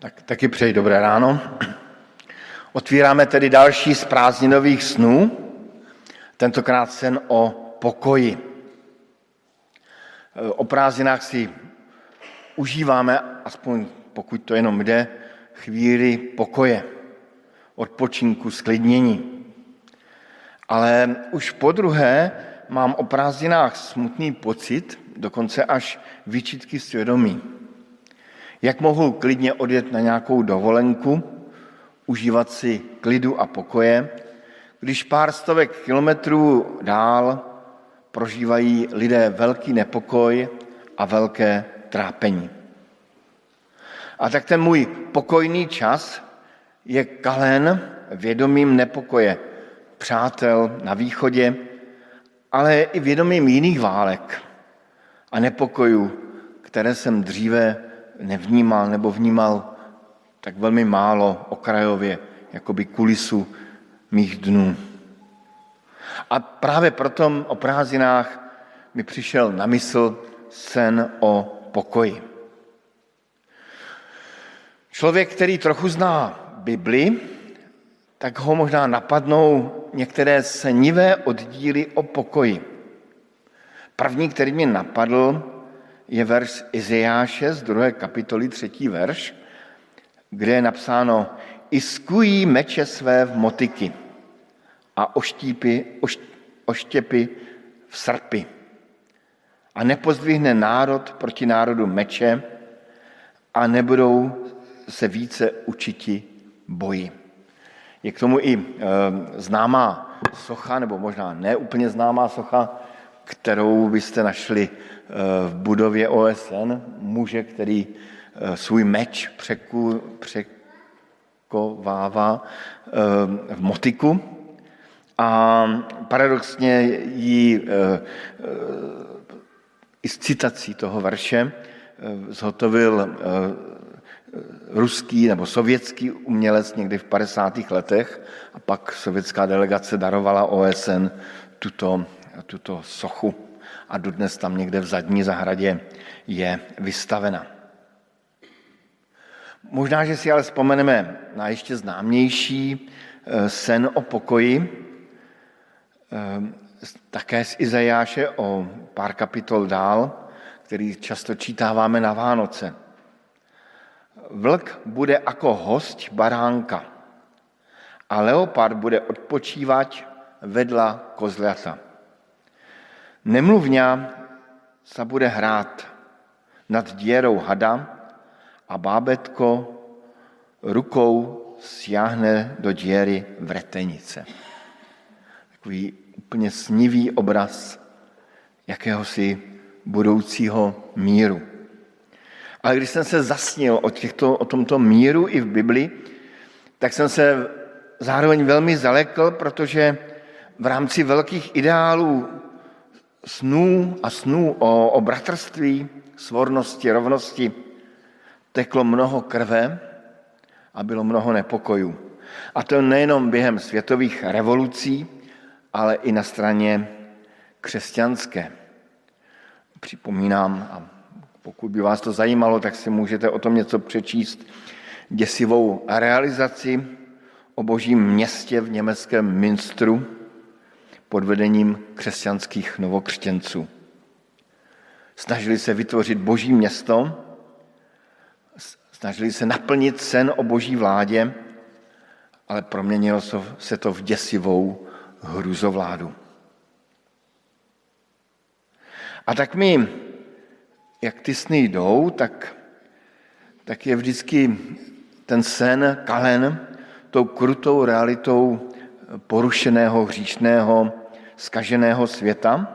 Tak, taky přeji dobré ráno. Otvíráme tedy další z prázdninových snů, tentokrát sen o pokoji. O prázdninách si užíváme, aspoň pokud to jenom jde, chvíli pokoje, odpočinku, sklidnění. Ale už po druhé mám o prázdninách smutný pocit, dokonce až výčitky svědomí. Jak mohu klidně odjet na nějakou dovolenku, užívat si klidu a pokoje, když pár stovek kilometrů dál prožívají lidé velký nepokoj a velké trápení. A tak ten můj pokojný čas je kalen vědomím nepokoje přátel na východě, ale i vědomím jiných válek a nepokojů, které jsem dříve nevnímal nebo vnímal tak velmi málo okrajově, jakoby kulisu mých dnů. A právě proto o prázdninách mi přišel na mysl sen o pokoji. Člověk, který trochu zná Bibli, tak ho možná napadnou některé senivé oddíly o pokoji. První, který mě napadl, je verš Izeáše z druhé kapitoly, třetí verš, kde je napsáno Iskují meče své v motiky a oštípy, oš, oštěpy v srpy. A nepozdvihne národ proti národu meče a nebudou se více učiti boji. Je k tomu i e, známá socha, nebo možná neúplně známá socha, kterou byste našli v budově OSN, muže, který eh, svůj meč překu, překovává eh, v motiku. A paradoxně ji i z citací toho verše zhotovil ruský nebo sovětský umělec někdy v 50. letech a pak sovětská delegace darovala OSN tuto tuto sochu a dodnes tam někde v zadní zahradě je vystavena. Možná, že si ale vzpomeneme na ještě známější eh, sen o pokoji, eh, také z Izajáše o pár kapitol dál, který často čítáváme na Vánoce. Vlk bude jako host baránka a leopard bude odpočívat vedla kozlata. Nemluvňa sa bude hrát nad dierou hada a bábetko rukou siahne do diery vretenice. Takový úplně snivý obraz jakéhosi budoucího míru. Ale když jsem se zasnil o, těchto, o tomto míru i v Bibli, tak jsem se zároveň velmi zalekl, protože v rámci velkých ideálů snů a snů o, o bratrství, svornosti, rovnosti teklo mnoho krve a bylo mnoho nepokojů. A to nejenom během světových revolucí, ale i na straně křesťanské. Připomínám, a pokud by vás to zajímalo, tak si můžete o tom něco přečíst, děsivou realizaci o božím městě v německém Minstru, pod vedením křesťanských novokřtěnců. Snažili se vytvořit boží město, snažili se naplnit sen o boží vládě, ale proměnilo se to v děsivou hruzovládu. A tak mi, jak ty sny jdou, tak, tak je vždycky ten sen kalen tou krutou realitou porušeného, hříšného, skaženého světa.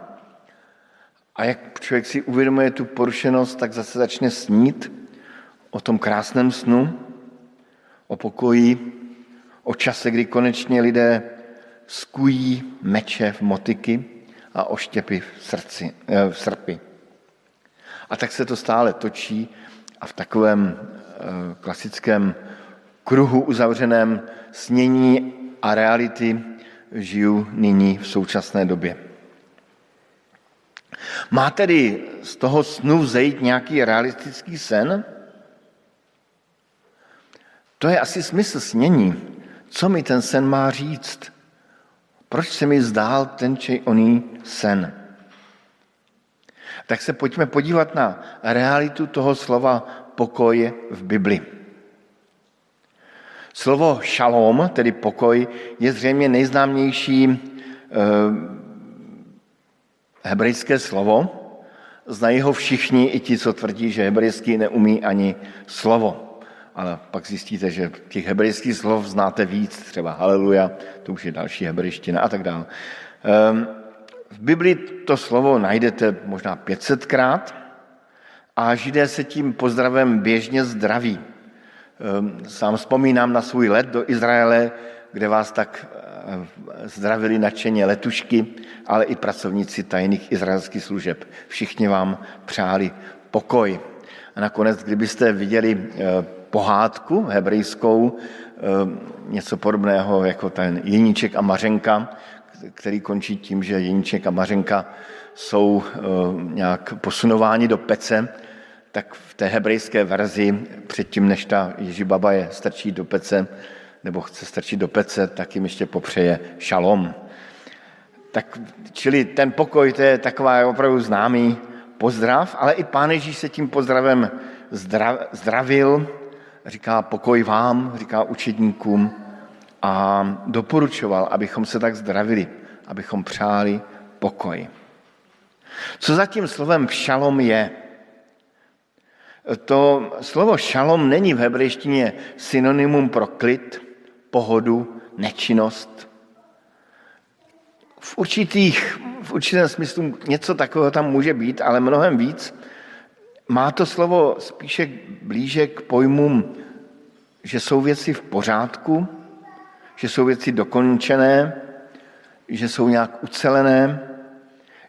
A jak člověk si uvědomuje tu porušenost, tak zase začne snít o tom krásném snu, o pokoji, o čase, kdy konečně lidé skují meče v motiky a oštěpy v, srdci, eh, v srpy. A tak se to stále točí a v takovém eh, klasickém kruhu uzavřeném snění a reality žiju nyní v současné době. Má tedy z toho snu vzejít nějaký realistický sen? To je asi smysl snění. Co mi ten sen má říct? Proč se mi zdál ten či oný sen? Tak se pojďme podívat na realitu toho slova pokoj v Bibli. Slovo šalom, tedy pokoj, je zřejmě nejznámější eh, hebrejské slovo. Znají ho všichni, i ti, co tvrdí, že hebrejský neumí ani slovo. Ale pak zjistíte, že těch hebrejských slov znáte víc, třeba haleluja, to už je další hebrejština a tak dále. Ehm, v Biblii to slovo najdete možná 500krát a židé se tím pozdravem běžně zdraví. Ehm, sám vzpomínám na svůj let do Izraele, kde vás tak eh, zdravili nadšeně letušky, ale i pracovníci tajných izraelských služeb. Všichni vám přáli pokoj. A nakonec, kdybyste viděli eh, pohádku hebrejskou, ehm, něco podobného jako ten Jeníček a Mařenka, který končí tím, že Jeníček a Mařenka jsou eh, nějak posunováni do pece, tak v té hebrejské verzi, předtím, než ta Ježibaba je strčí do pece, nebo chce strčit do pece, tak jim ještě popřeje šalom. Tak, čili ten pokoj, to je taková opravdu známý pozdrav, ale i pán Ježíš se tím pozdravem zdravil, říká pokoj vám, říká učedníkům a doporučoval, abychom se tak zdravili, abychom přáli pokoj. Co za tím slovem šalom je? To slovo šalom není v hebrejštině synonymum pro klid, pohodu, nečinnost. V, určitých, v určitém smyslu něco takového tam může být, ale mnohem víc. Má to slovo spíše blíže k pojmům, že jsou věci v pořádku, že jsou věci dokončené, že jsou nějak ucelené,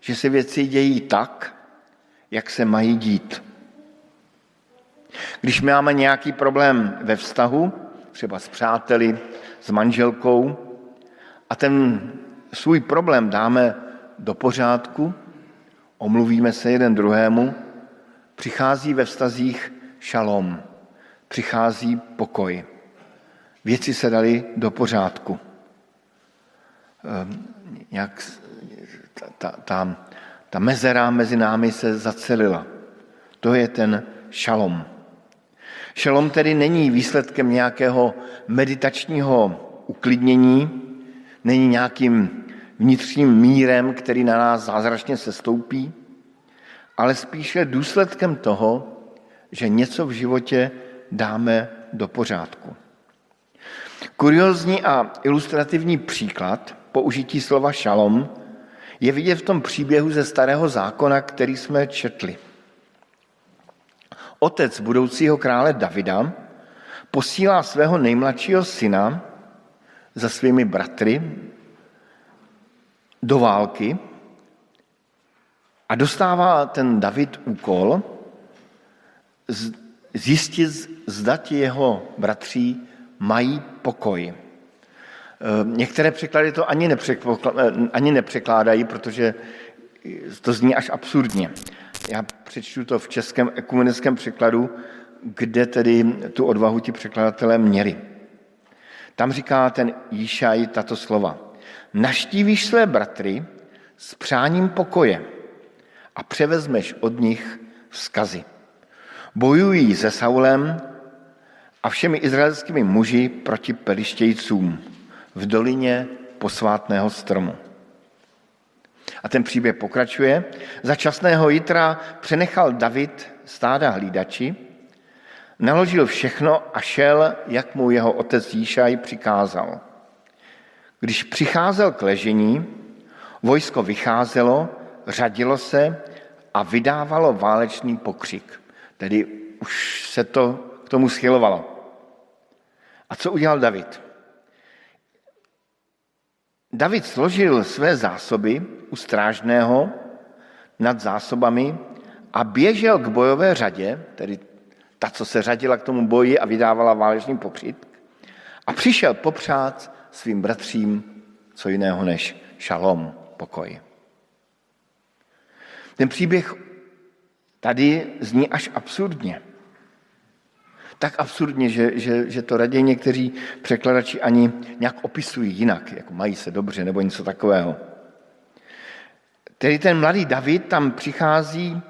že se věci dějí tak, jak se mají dít. Když máme nějaký problém ve vztahu, třeba s přáteli, s manželkou, a ten svůj problém dáme do pořádku, omluvíme se jeden druhému, přichází ve vztazích šalom, přichází pokoj. Věci se daly do pořádku. Ehm, jak ta, ta, ta, ta mezera mezi námi se zacelila. To je ten šalom. Šalom tedy není výsledkem nějakého meditačního uklidnění, není nějakým vnitřním mírem, který na nás zázračně se stoupí, ale spíše důsledkem toho, že něco v životě dáme do pořádku. Kuriozní a ilustrativní příklad použití slova šalom je vidět v tom příběhu ze starého zákona, který jsme četli. Otec budoucího krále Davida posílá svého nejmladšího syna za svými bratry do války a dostává ten David úkol zjistit, zda ti jeho bratří mají pokoj. Ehm, některé překlady to ani, ani nepřekládají, protože to zní až absurdně. Já přečtu to v českém ekumenickém překladu, kde tedy tu odvahu ti překladatelé měli. Tam říká ten Jíšaj tato slova. Naštívíš své bratry s přáním pokoje a převezmeš od nich vzkazy. Bojují se Saulem a všemi izraelskými muži proti pelištějcům v dolině posvátného stromu. A ten příběh pokračuje. Za časného jitra přenechal David stáda hlídači, naložil všechno a šel, jak mu jeho otec Jíšaj přikázal. Když přicházel k ležení, vojsko vycházelo, řadilo se a vydávalo válečný pokřik. Tedy už se to k tomu schylovalo. A co udělal David? David složil své zásoby u strážného nad zásobami a běžel k bojové řadě, tedy ta, co se řadila k tomu boji a vydávala válečný pokřik, a přišel popřát svým bratřím co jiného než šalom, pokoj. Ten příběh tady zní až absurdně. Tak absurdně, že, že, že to raději někteří překladači ani nějak opisují jinak, jako mají se dobře nebo něco takového. Tedy ten mladý David tam přichází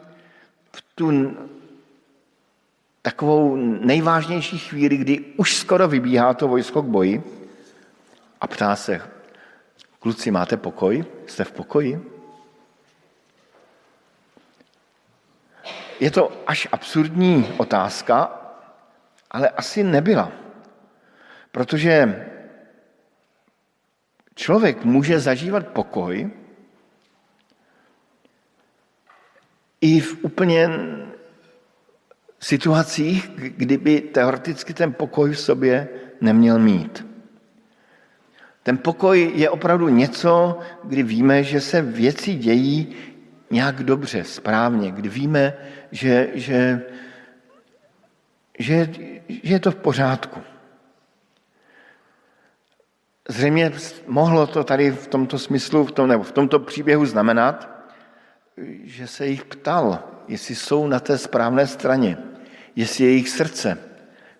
v tu takovou nejvážnější chvíli, kdy už skoro vybíhá to vojsko k boji a ptá se, kluci, máte pokoj? Jste v pokoji? Je to až absurdní otázka, ale asi nebyla. Protože člověk může zažívat pokoj i v úplně situacích, kdyby teoreticky ten pokoj v sobě neměl mít. Ten pokoj je opravdu něco, kdy víme, že se věci dějí nějak dobře, správně, kdy víme, že, že, že, že je to v pořádku. Zřejmě mohlo to tady v tomto smyslu, v tom, nebo v tomto příběhu znamenat, že se jich ptal, jestli jsou na té správné straně, jestli jejich srdce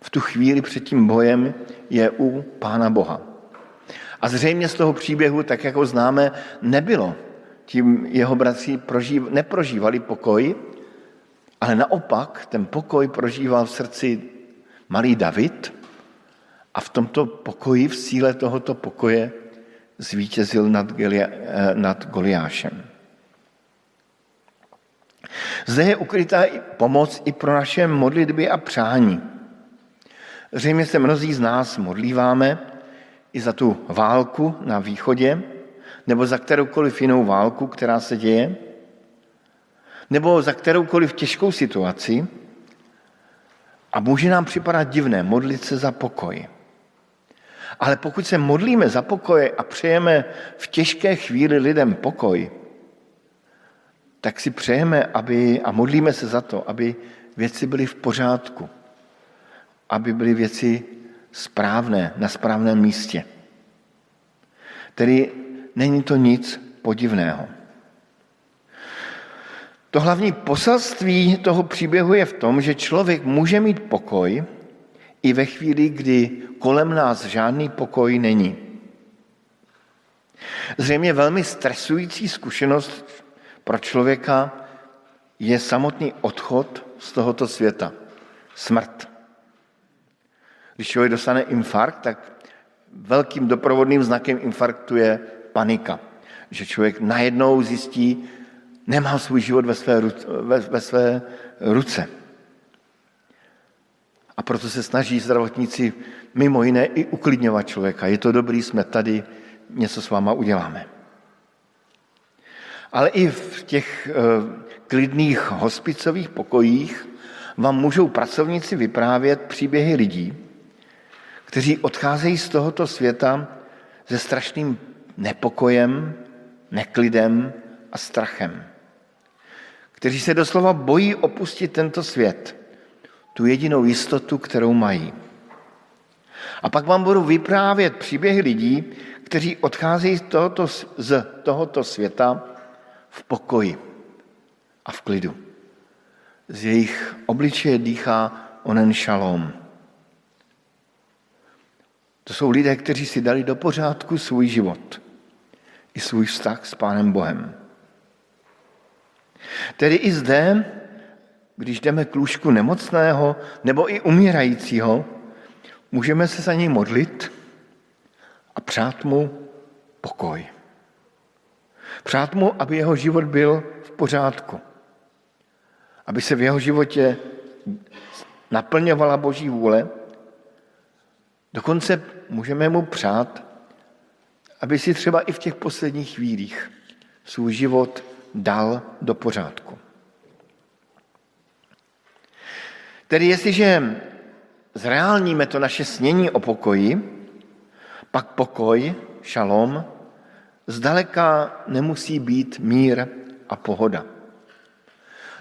v tu chvíli před tím bojem je u Pána Boha. A zřejmě z toho příběhu, tak jako známe, nebylo. Tím jeho bratři prožív, neprožívali pokoj, ale naopak ten pokoj prožíval v srdci malý David a v tomto pokoji, v síle tohoto pokoje zvítězil nad, Gelia, eh, nad Goliášem. Zde je ukrytá pomoc i pro naše modlitby a přání. Zřejmě se mnozí z nás modlíváme i za tu válku na východě, nebo za kteroukoliv jinou válku, která se děje, nebo za kteroukoliv těžkou situaci a může nám připadat divné modlit se za pokoj. Ale pokud se modlíme za pokoj a přejeme v těžké chvíli lidem pokoj, tak si přejeme aby, a modlíme se za to, aby věci byly v pořádku, aby byly věci správné, na správném místě. Tedy není to nic podivného. To hlavní poselství toho příběhu je v tom, že člověk může mít pokoj i ve chvíli, kdy kolem nás žádný pokoj není. Zřejmě velmi stresující zkušenost pro člověka je samotný odchod z tohoto světa. Smrt. Když člověk dostane infarkt, tak velkým doprovodným znakem infarktu je panika. Že člověk najednou zjistí, nemá svůj život ve své, ve, ve své ruce. A proto se snaží zdravotníci mimo jiné i uklidňovat člověka. Je to dobrý, jsme tady, něco s váma uděláme. Ale i v těch eh, klidných hospicových pokojích vám můžou pracovníci vyprávět příběhy lidí, kteří odcházejí z tohoto světa se strašným nepokojem, neklidem a strachem. Kteří se doslova bojí opustit tento svět, tu jedinou jistotu, kterou mají. A pak vám budu vyprávět příběhy lidí, kteří odcházejí z tohoto, z tohoto světa v pokoji a v klidu. Z jejich obličeje dýchá onen šalom. To jsou lidé, kteří si dali do pořádku svůj život i svůj vztah s Pánem Bohem. Tedy i zde, když jdeme k lůžku nemocného nebo i umírajícího, můžeme se za něj modlit a přát mu pokoj. Přát mu, aby jeho život byl v pořádku. Aby se v jeho životě naplňovala Boží vůle. Dokonce můžeme mu přát, aby si třeba i v těch posledních chvílích svůj život dal do pořádku. Tedy jestliže zreálníme to naše snění o pokoji, pak pokoj, šalom, zdaleka nemusí být mír a pohoda.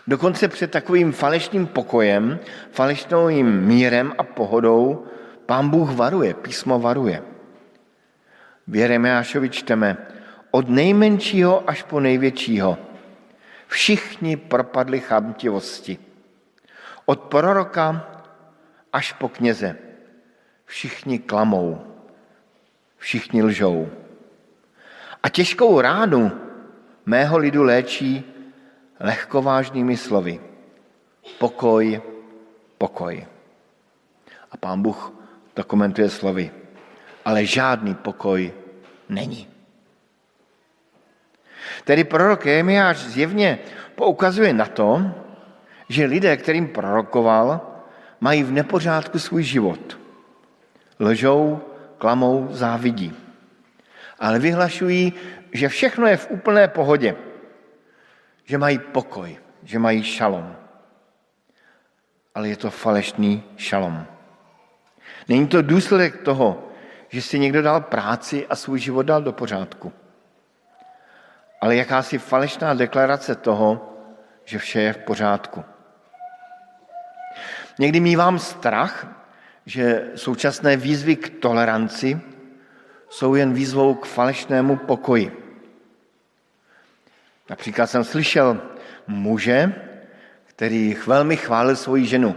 Dokonce před takovým falešným pokojem, falešným mírem a pohodou pán Bůh varuje, písmo varuje. V Jeremeášovi čteme, od nejmenšího až po největšího. Všichni propadli chamtivosti. Od proroka až po kněze. Všichni klamou, všichni lžou. A těžkou ránu mého lidu léčí lehkovážnými slovy. Pokoj, pokoj. A pán Bůh to komentuje slovy. Ale žádný pokoj není. Tedy prorok Jemiáš zjevně poukazuje na to, že lidé, kterým prorokoval, mají v nepořádku svůj život. Lžou, klamou, závidí. Ale vyhlašují, že všechno je v úplné pohodě. Že mají pokoj, že mají šalom. Ale je to falešný šalom. Není to důsledek toho, že si někdo dal práci a svůj život dal do pořádku. Ale jakási falešná deklarace toho, že vše je v pořádku. Někdy mývám strach, že současné výzvy k toleranci jsou jen výzvou k falešnému pokoji. Například jsem slyšel muže, který velmi chválil svoji ženu,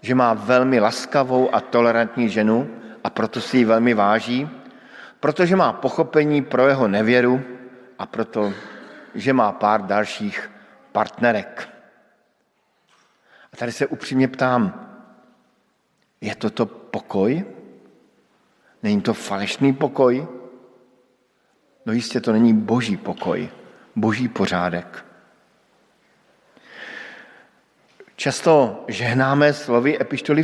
že má velmi laskavou a tolerantní ženu a proto si ji velmi váží, protože má pochopení pro jeho nevěru a proto, že má pár dalších partnerek. A tady se upřímně ptám, je toto pokoj? Není to falešný pokoj? No jistě to není boží pokoj, boží pořádek. Často žehnáme slovy epištoly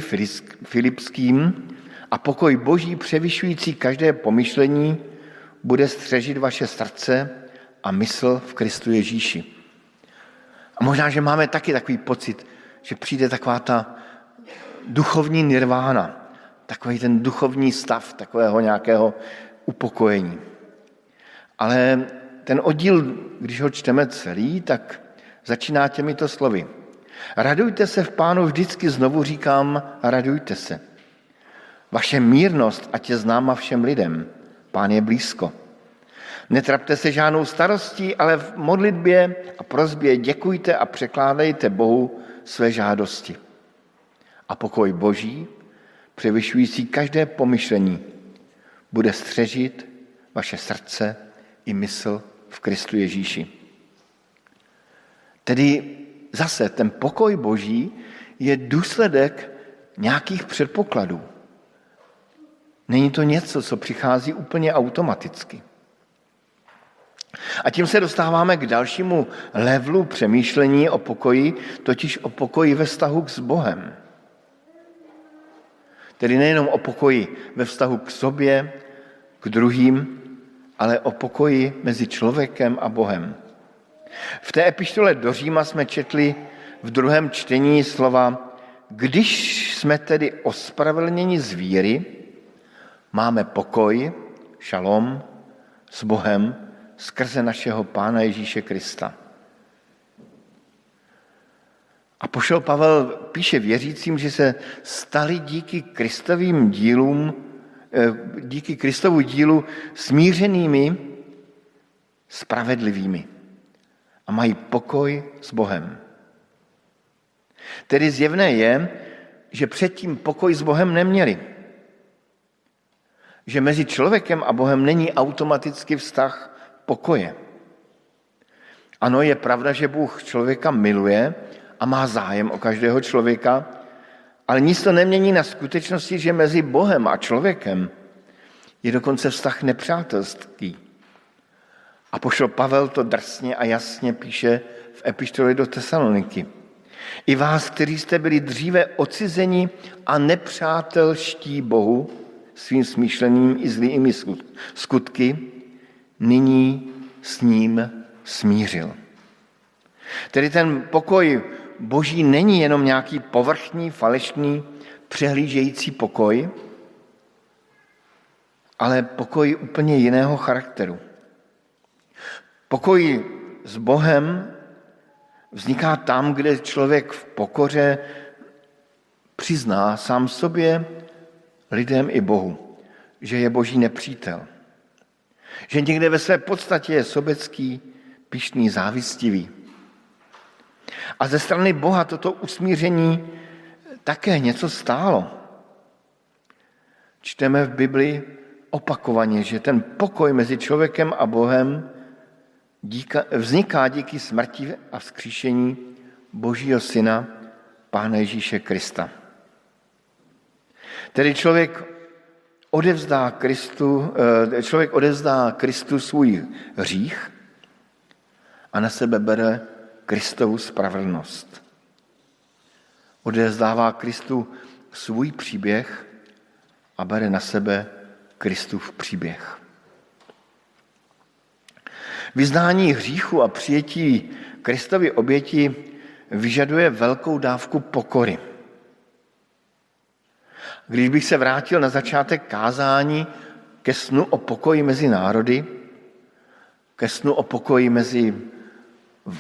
Filipským a pokoj boží převyšující každé pomyšlení bude střežit vaše srdce a mysl v Kristu Ježíši. A možná, že máme taky takový pocit, že přijde taková ta duchovní nirvána, takový ten duchovní stav takového nějakého upokojení. Ale ten oddíl, když ho čteme celý, tak začíná těmito slovy. Radujte se v pánu, vždycky znovu říkám, radujte se. Vaše mírnost, ať je známa všem lidem. Pán je blízko. Netrapte se žádnou starostí, ale v modlitbě a prozbě děkujte a překládejte Bohu své žádosti. A pokoj Boží, převyšující každé pomyšlení, bude střežit vaše srdce i mysl v Kristu Ježíši. Tedy zase ten pokoj Boží je důsledek nějakých předpokladů. Není to něco, co přichází úplně automaticky. A tím se dostáváme k dalšímu levelu přemýšlení o pokoji, totiž o pokoji ve vztahu s Bohem. Tedy nejenom o pokoji ve vztahu k sobě, k druhým, ale o pokoji mezi člověkem a Bohem. V té epištole do Říma jsme četli v druhém čtení slova, když jsme tedy ospravedlněni z víry, máme pokoj, šalom s Bohem skrze našeho Pána Ježíše Krista. A pošel Pavel píše věřícím, že se stali díky Kristovým dílům, eh, díky Kristovu dílu smířenými, spravedlivými a mají pokoj s Bohem. Tedy zjevné je, že předtím pokoj s Bohem neměli. Že mezi člověkem a Bohem není automaticky vztah pokoje. Ano, je pravda, že Bůh člověka miluje a má zájem o každého člověka, ale nic to nemění na skutečnosti, že mezi Bohem a člověkem je dokonce vztah nepřátelský. A pošel Pavel to drsně a jasně píše v epištoli do Tesaloniky. I vás, kteří jste byli dříve ocizeni a nepřátelští Bohu svým smýšlením i zlými skutky, nyní s ním smířil. Tedy ten pokoj boží není jenom nějaký povrchní, falešný, přehlížející pokoj, ale pokoj úplně jiného charakteru. Pokoj s Bohem vzniká tam, kde člověk v pokoře přizná sám sobě, lidem i Bohu, že je boží nepřítel. Že někde ve své podstatě je sobecký, pišný, závistivý. A ze strany Boha toto usmíření také něco stálo. Čteme v Biblii opakovaně, že ten pokoj mezi člověkem a Bohem díka, vzniká díky smrti a vzkříšení Božího Syna, Pána Ježíše Krista. Tedy člověk odevzdá Kristu, eh, člověk odevzdá Kristu svůj hřích a na sebe bere Kristovu spravedlnost. Odevzdává Kristu svůj příběh a bere na sebe Kristův příběh. Vyznání hříchu a přijetí Kristovy oběti vyžaduje velkou dávku pokory. Když bych se vrátil na začátek kázání ke snu o pokoji mezi národy, ke snu o pokoji mezi,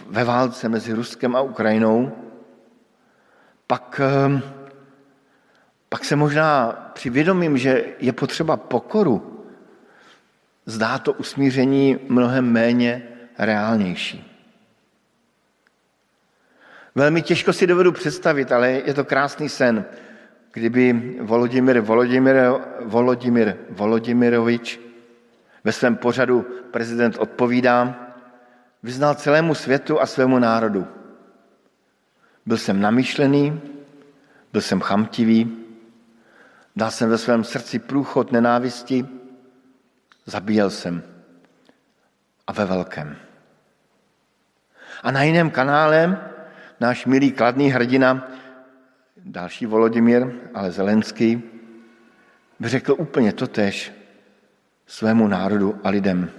ve válce mezi Ruskem a Ukrajinou, pak, ehm, pak se možná při vědomím, že je potřeba pokoru, zdá to usmíření mnohem méně reálnější. Velmi těžko si dovedu představit, ale je to krásný sen, kdyby Volodymyr Volodymyr, Volodymyr Volodymyrovič ve svém pořadu prezident odpovídá, vyznal celému světu a svému národu. Byl jsem namyšlený, byl jsem chamtivý, dal jsem ve svém srdci průchod nenávisti, zabíjel jsem a ve velkém. A na jiném kanále náš milý kladný hrdina, další Volodymyr, ale Zelenský, by řekl úplně totež svému národu a lidem.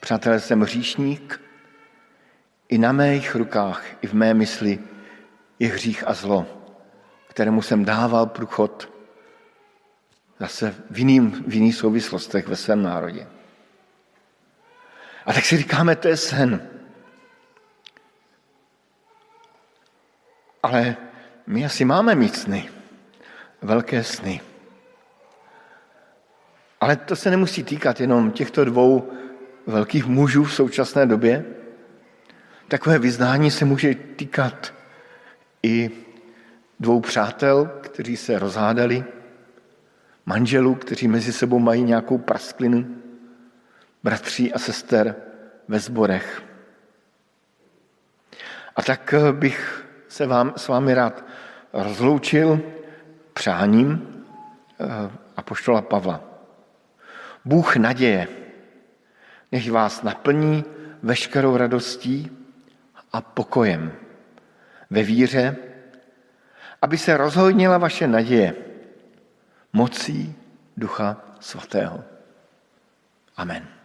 Přátelé, jsem hříšník, i na mých rukách, i v mé mysli je hřích a zlo, kterému jsem dával průchod zase v, jiným, v jiných souvislostech ve svém národě. A tak si říkáme, to je sen. Ale my asi máme mít sny, velké sny. Ale to se nemusí týkat jenom těchto dvou velkých mužů v současné době. Takové vyznání se může týkat i dvou přátel, kteří se rozhádali, manželů, kteří mezi sebou mají nějakou prasklinu, bratří a sester ve zborech. A tak bych se vám, s vámi rád rozloučil přáním eh, apoštola Pavla. Bůh naděje, nech vás naplní veškerou radostí a pokojem ve víře, aby se rozhodnila vaše naděje mocí Ducha Svatého. Amen.